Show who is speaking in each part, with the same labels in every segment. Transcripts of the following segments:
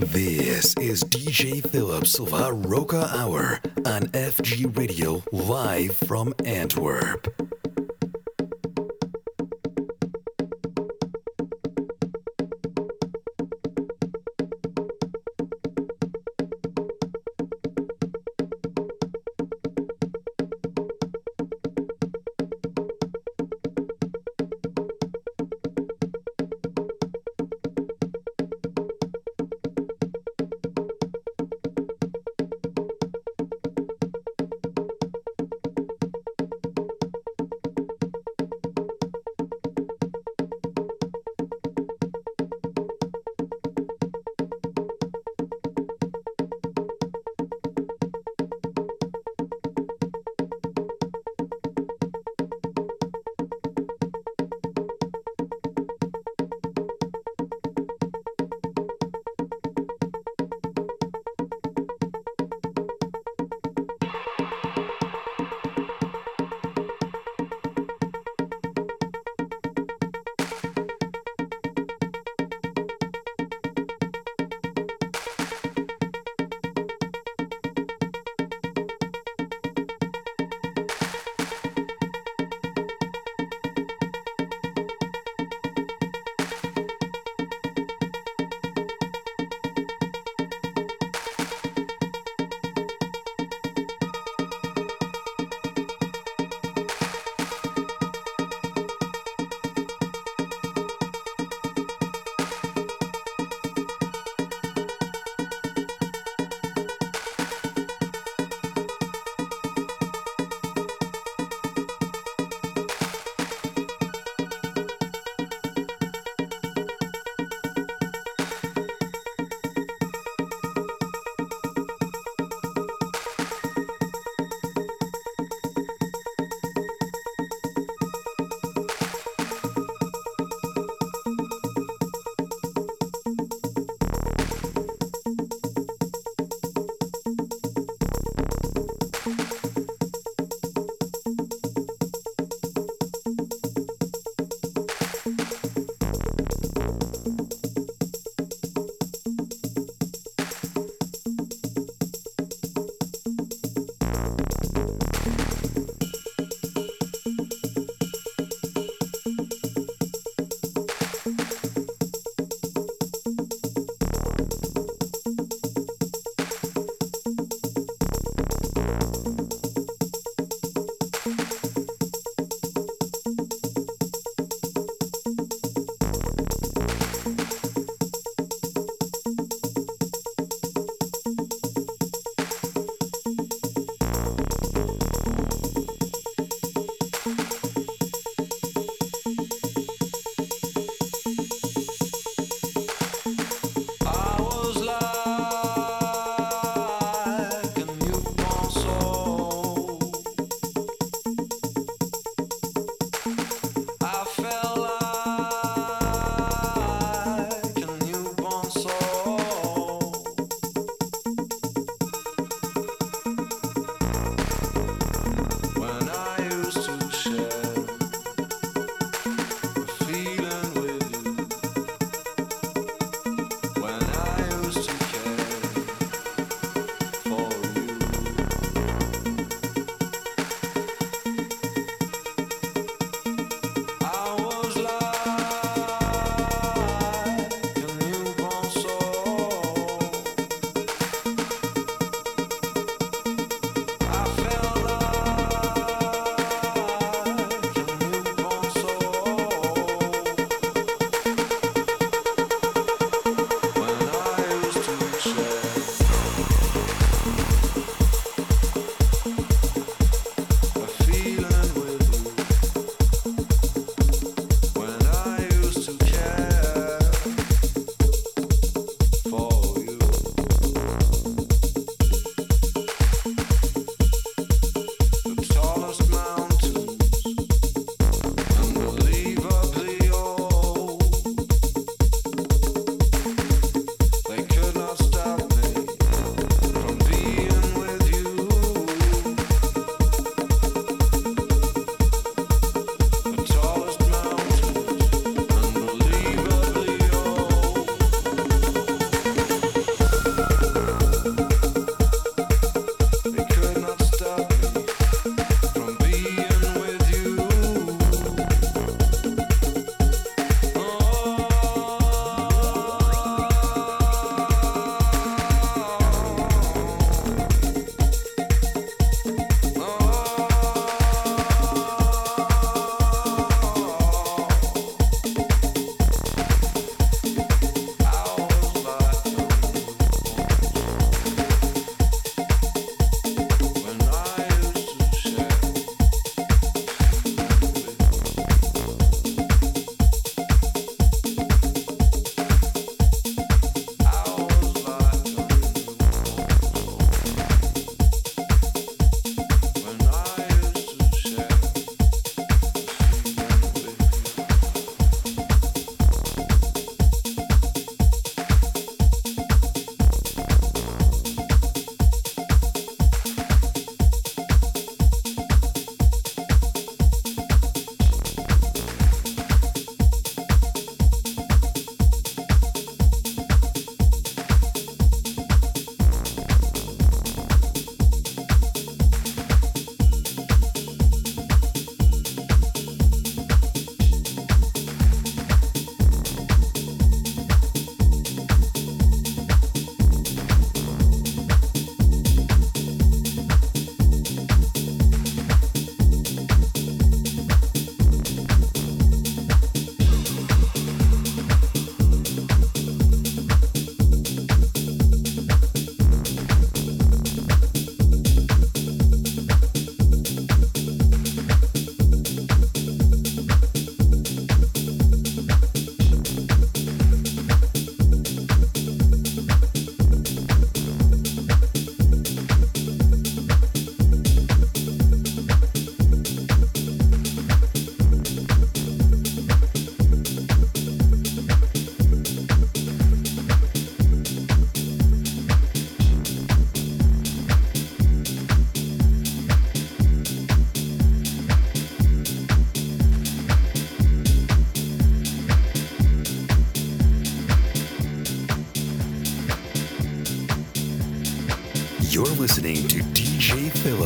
Speaker 1: This is DJ Phillips of Roca Hour on FG Radio, live from Antwerp.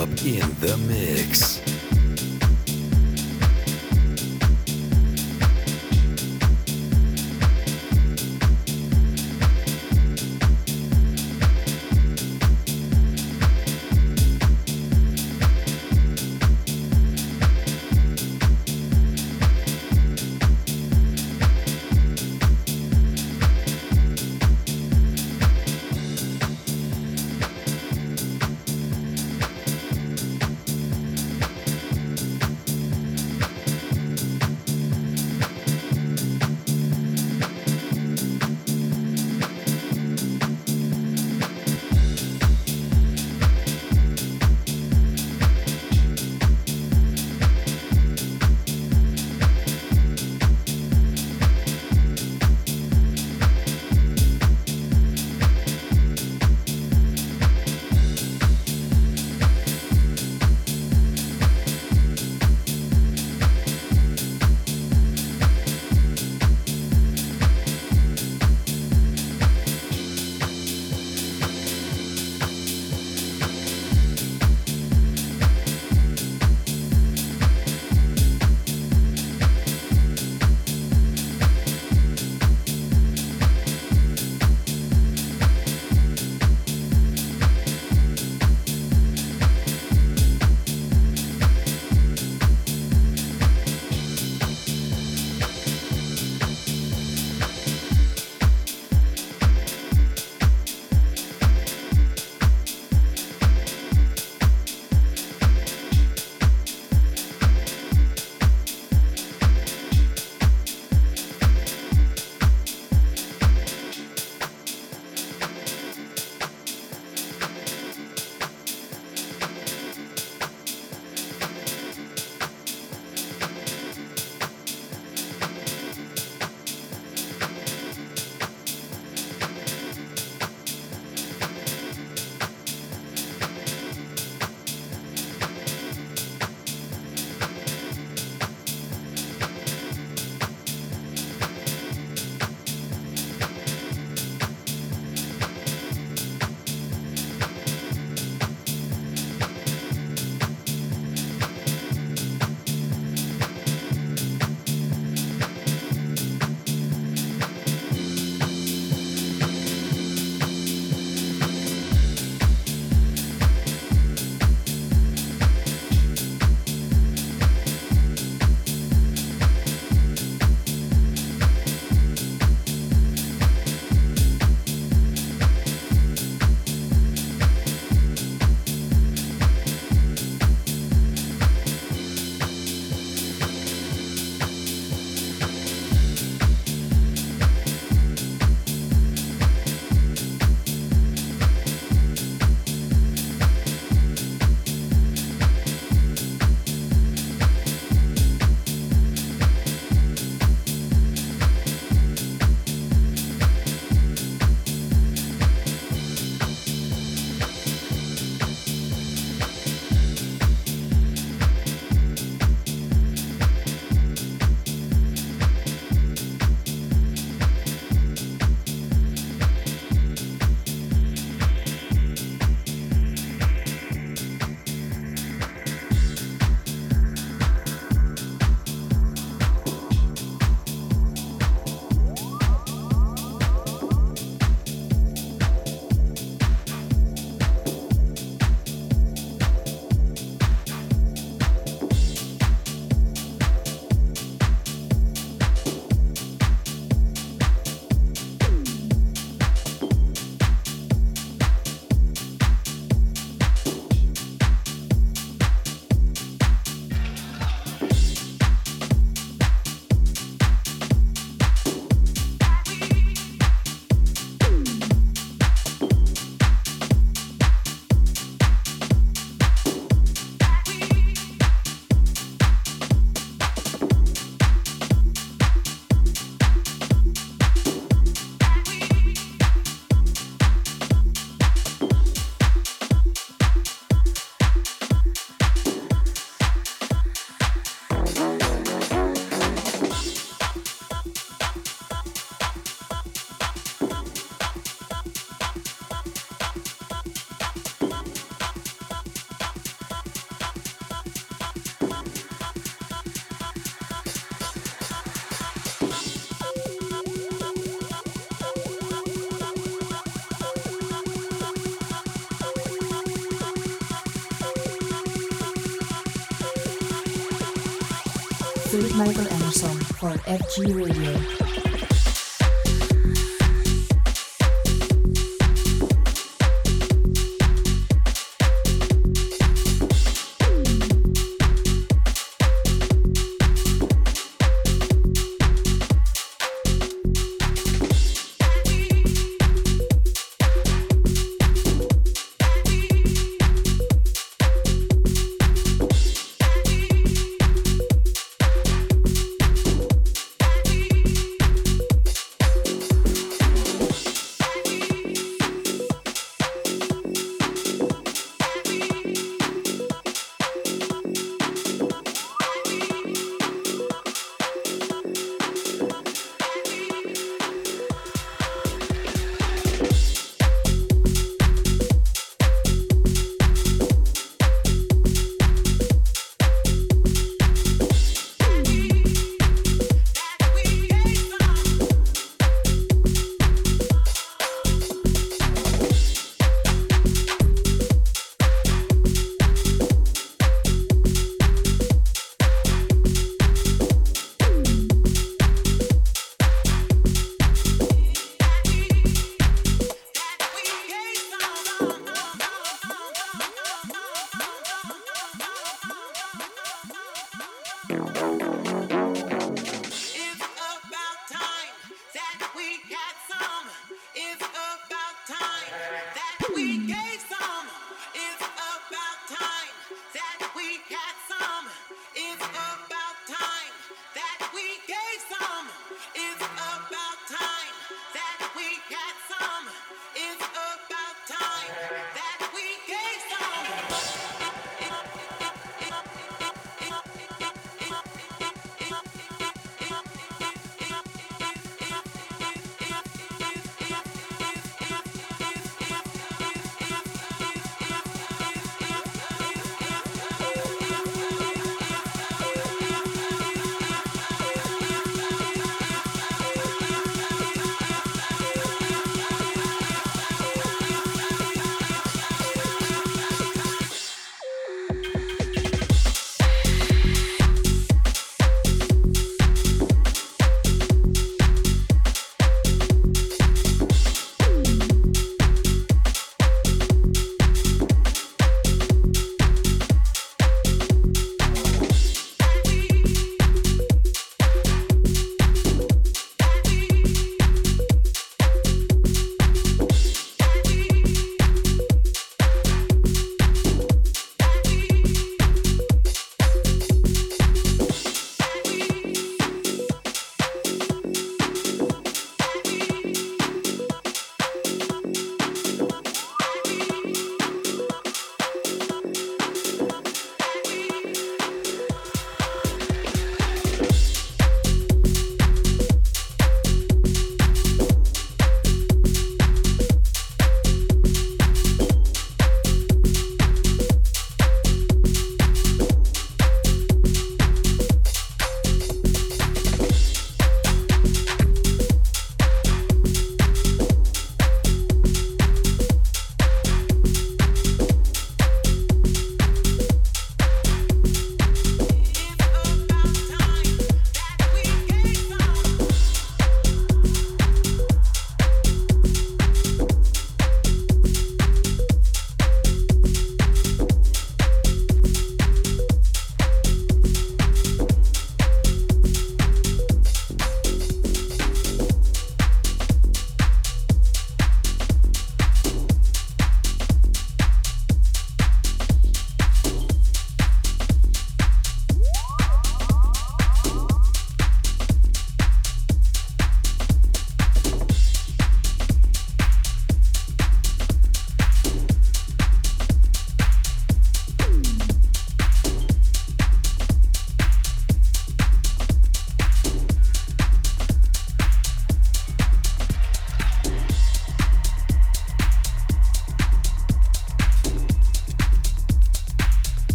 Speaker 1: In the mix.
Speaker 2: For FG Radio.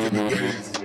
Speaker 3: Back in the days.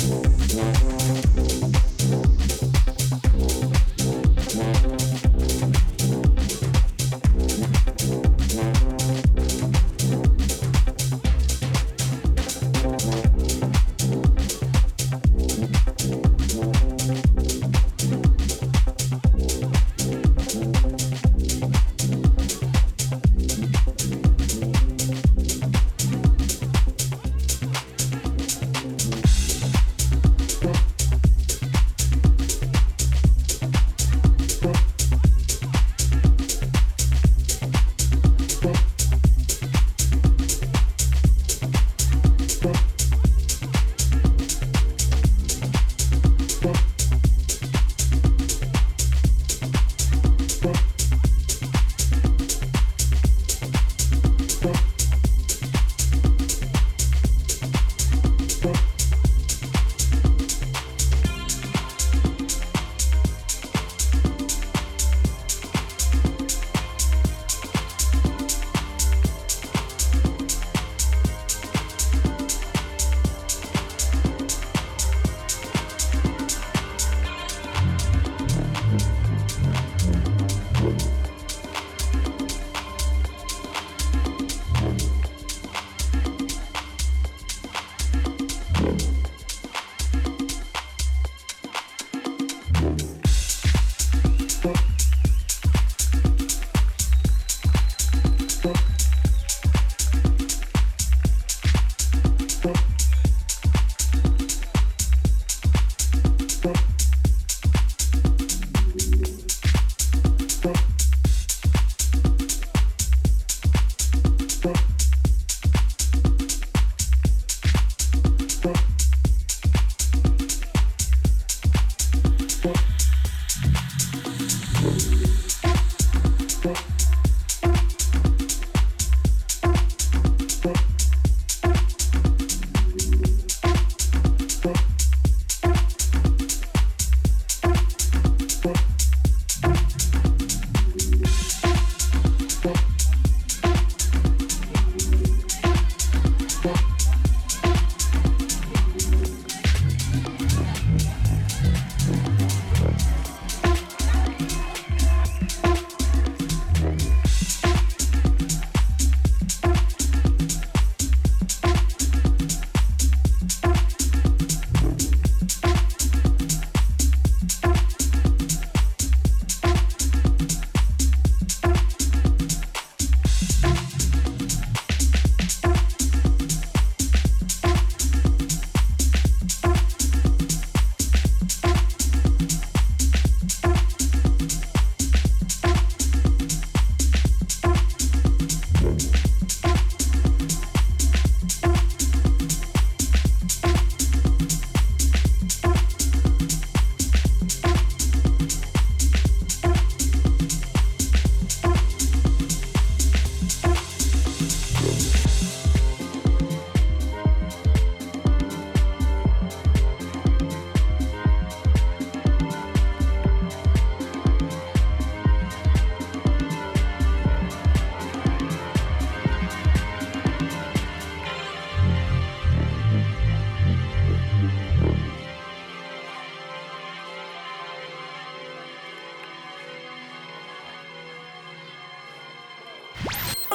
Speaker 3: Música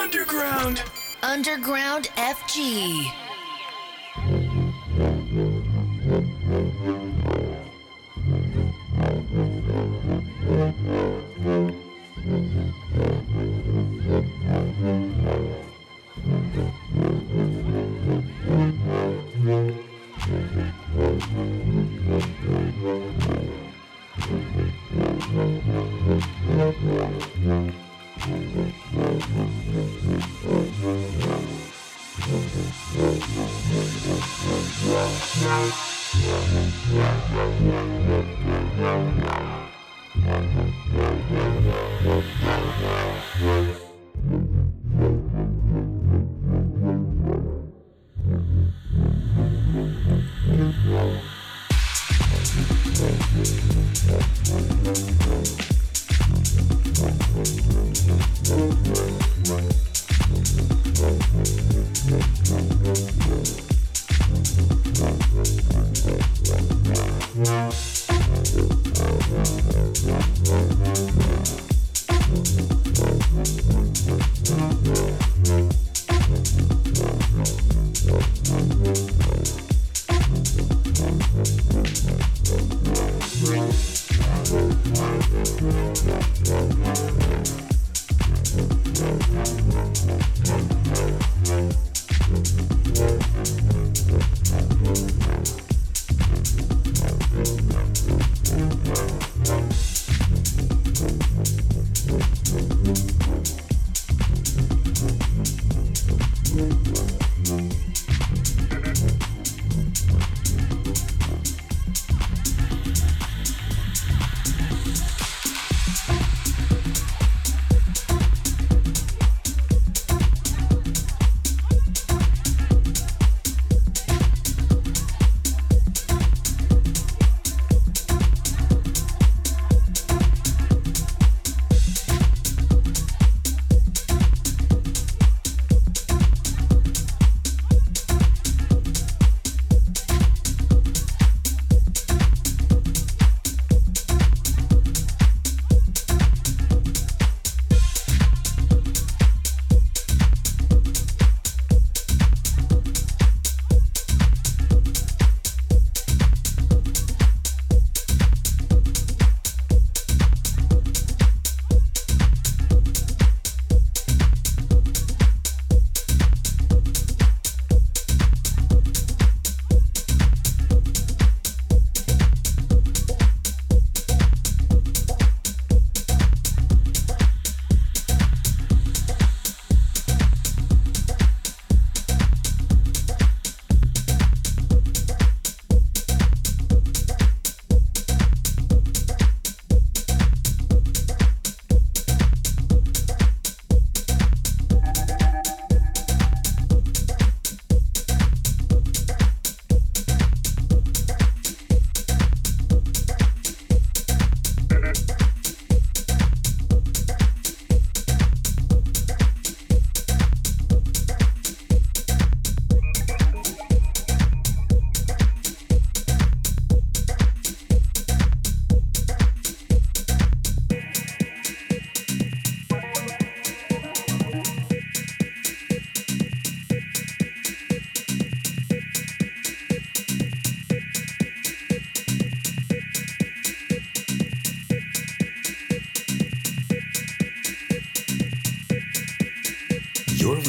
Speaker 3: Underground
Speaker 4: Underground FG.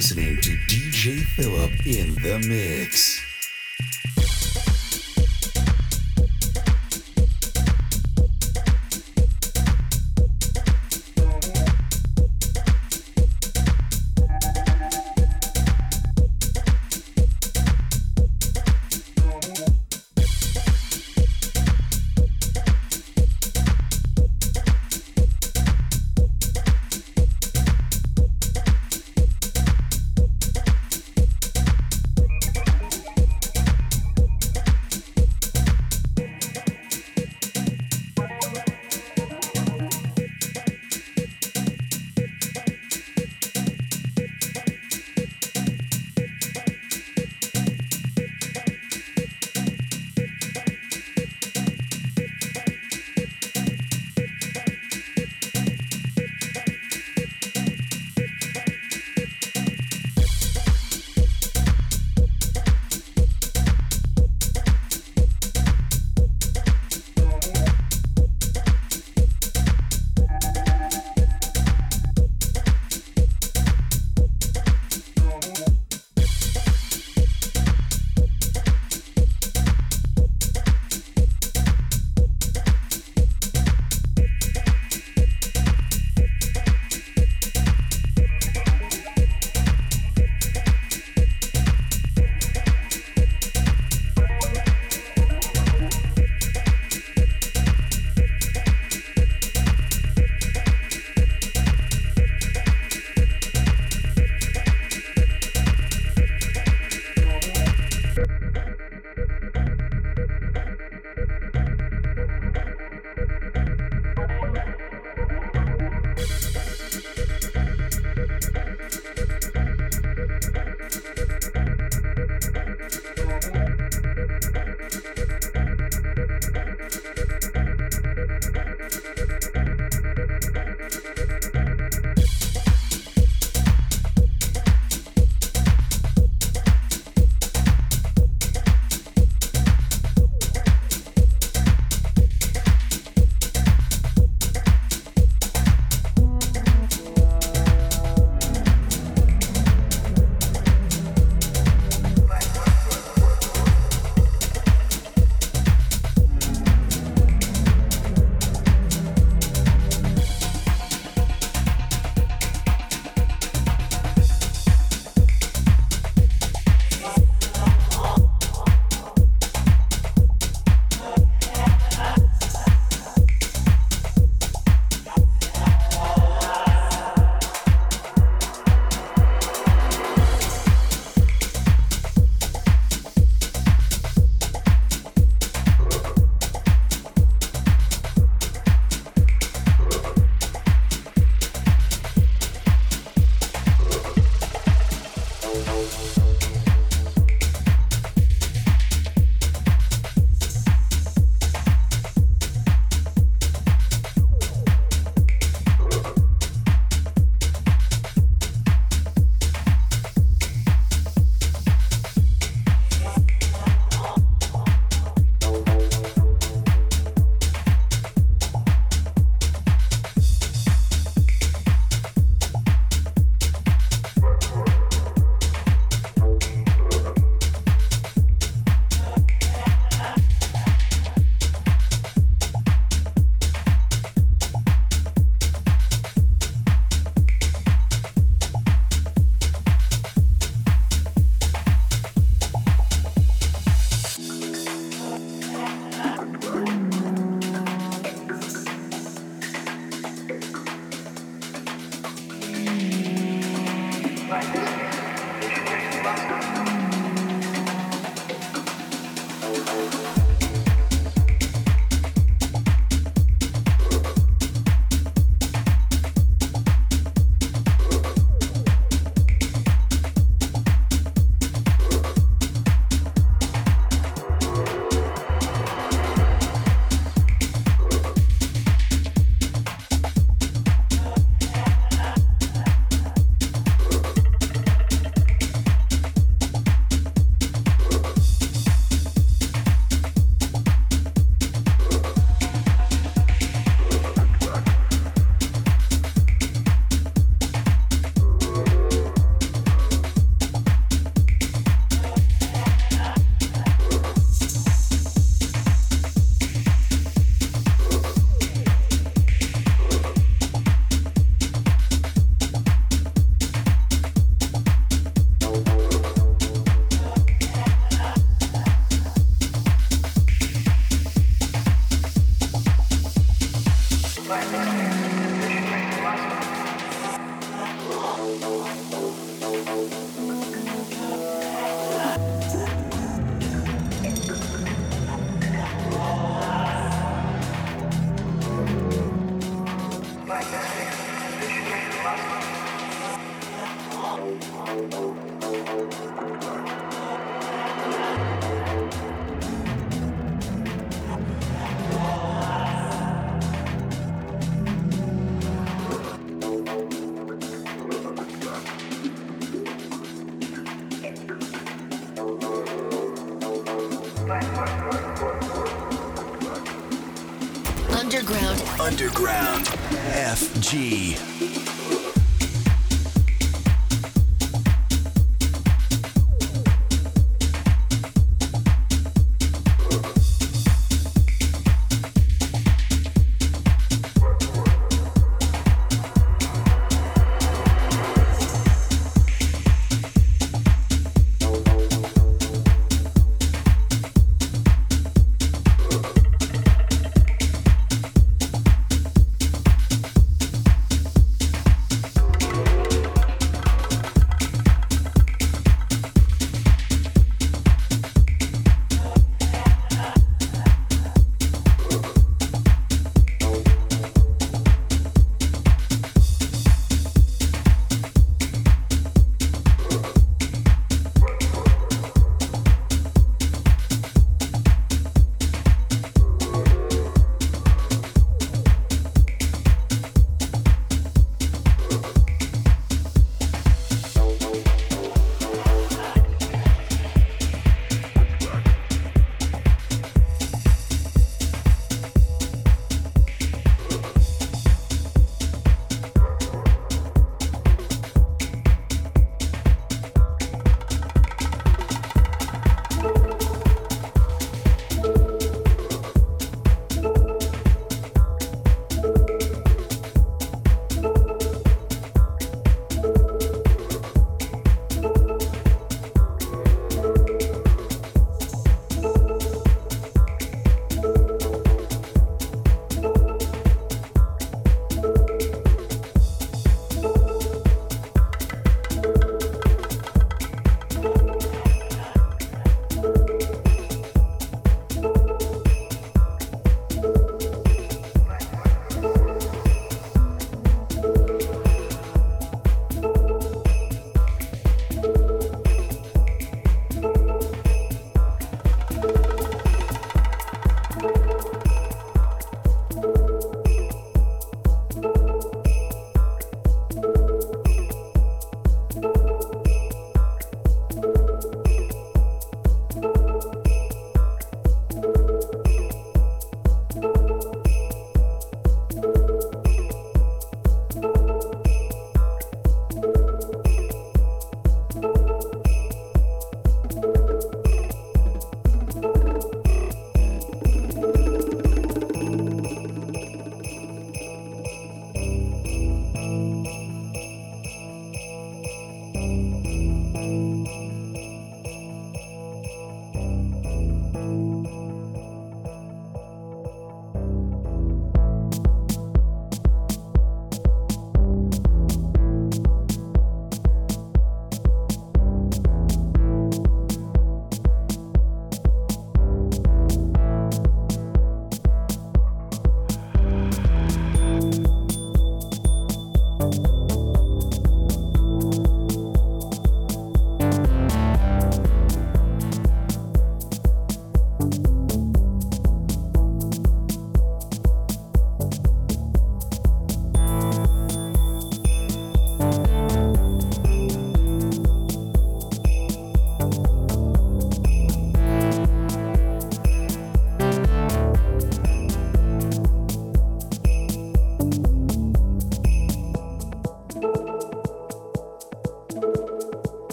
Speaker 1: Listening to DJ Philip in the mix. Bye.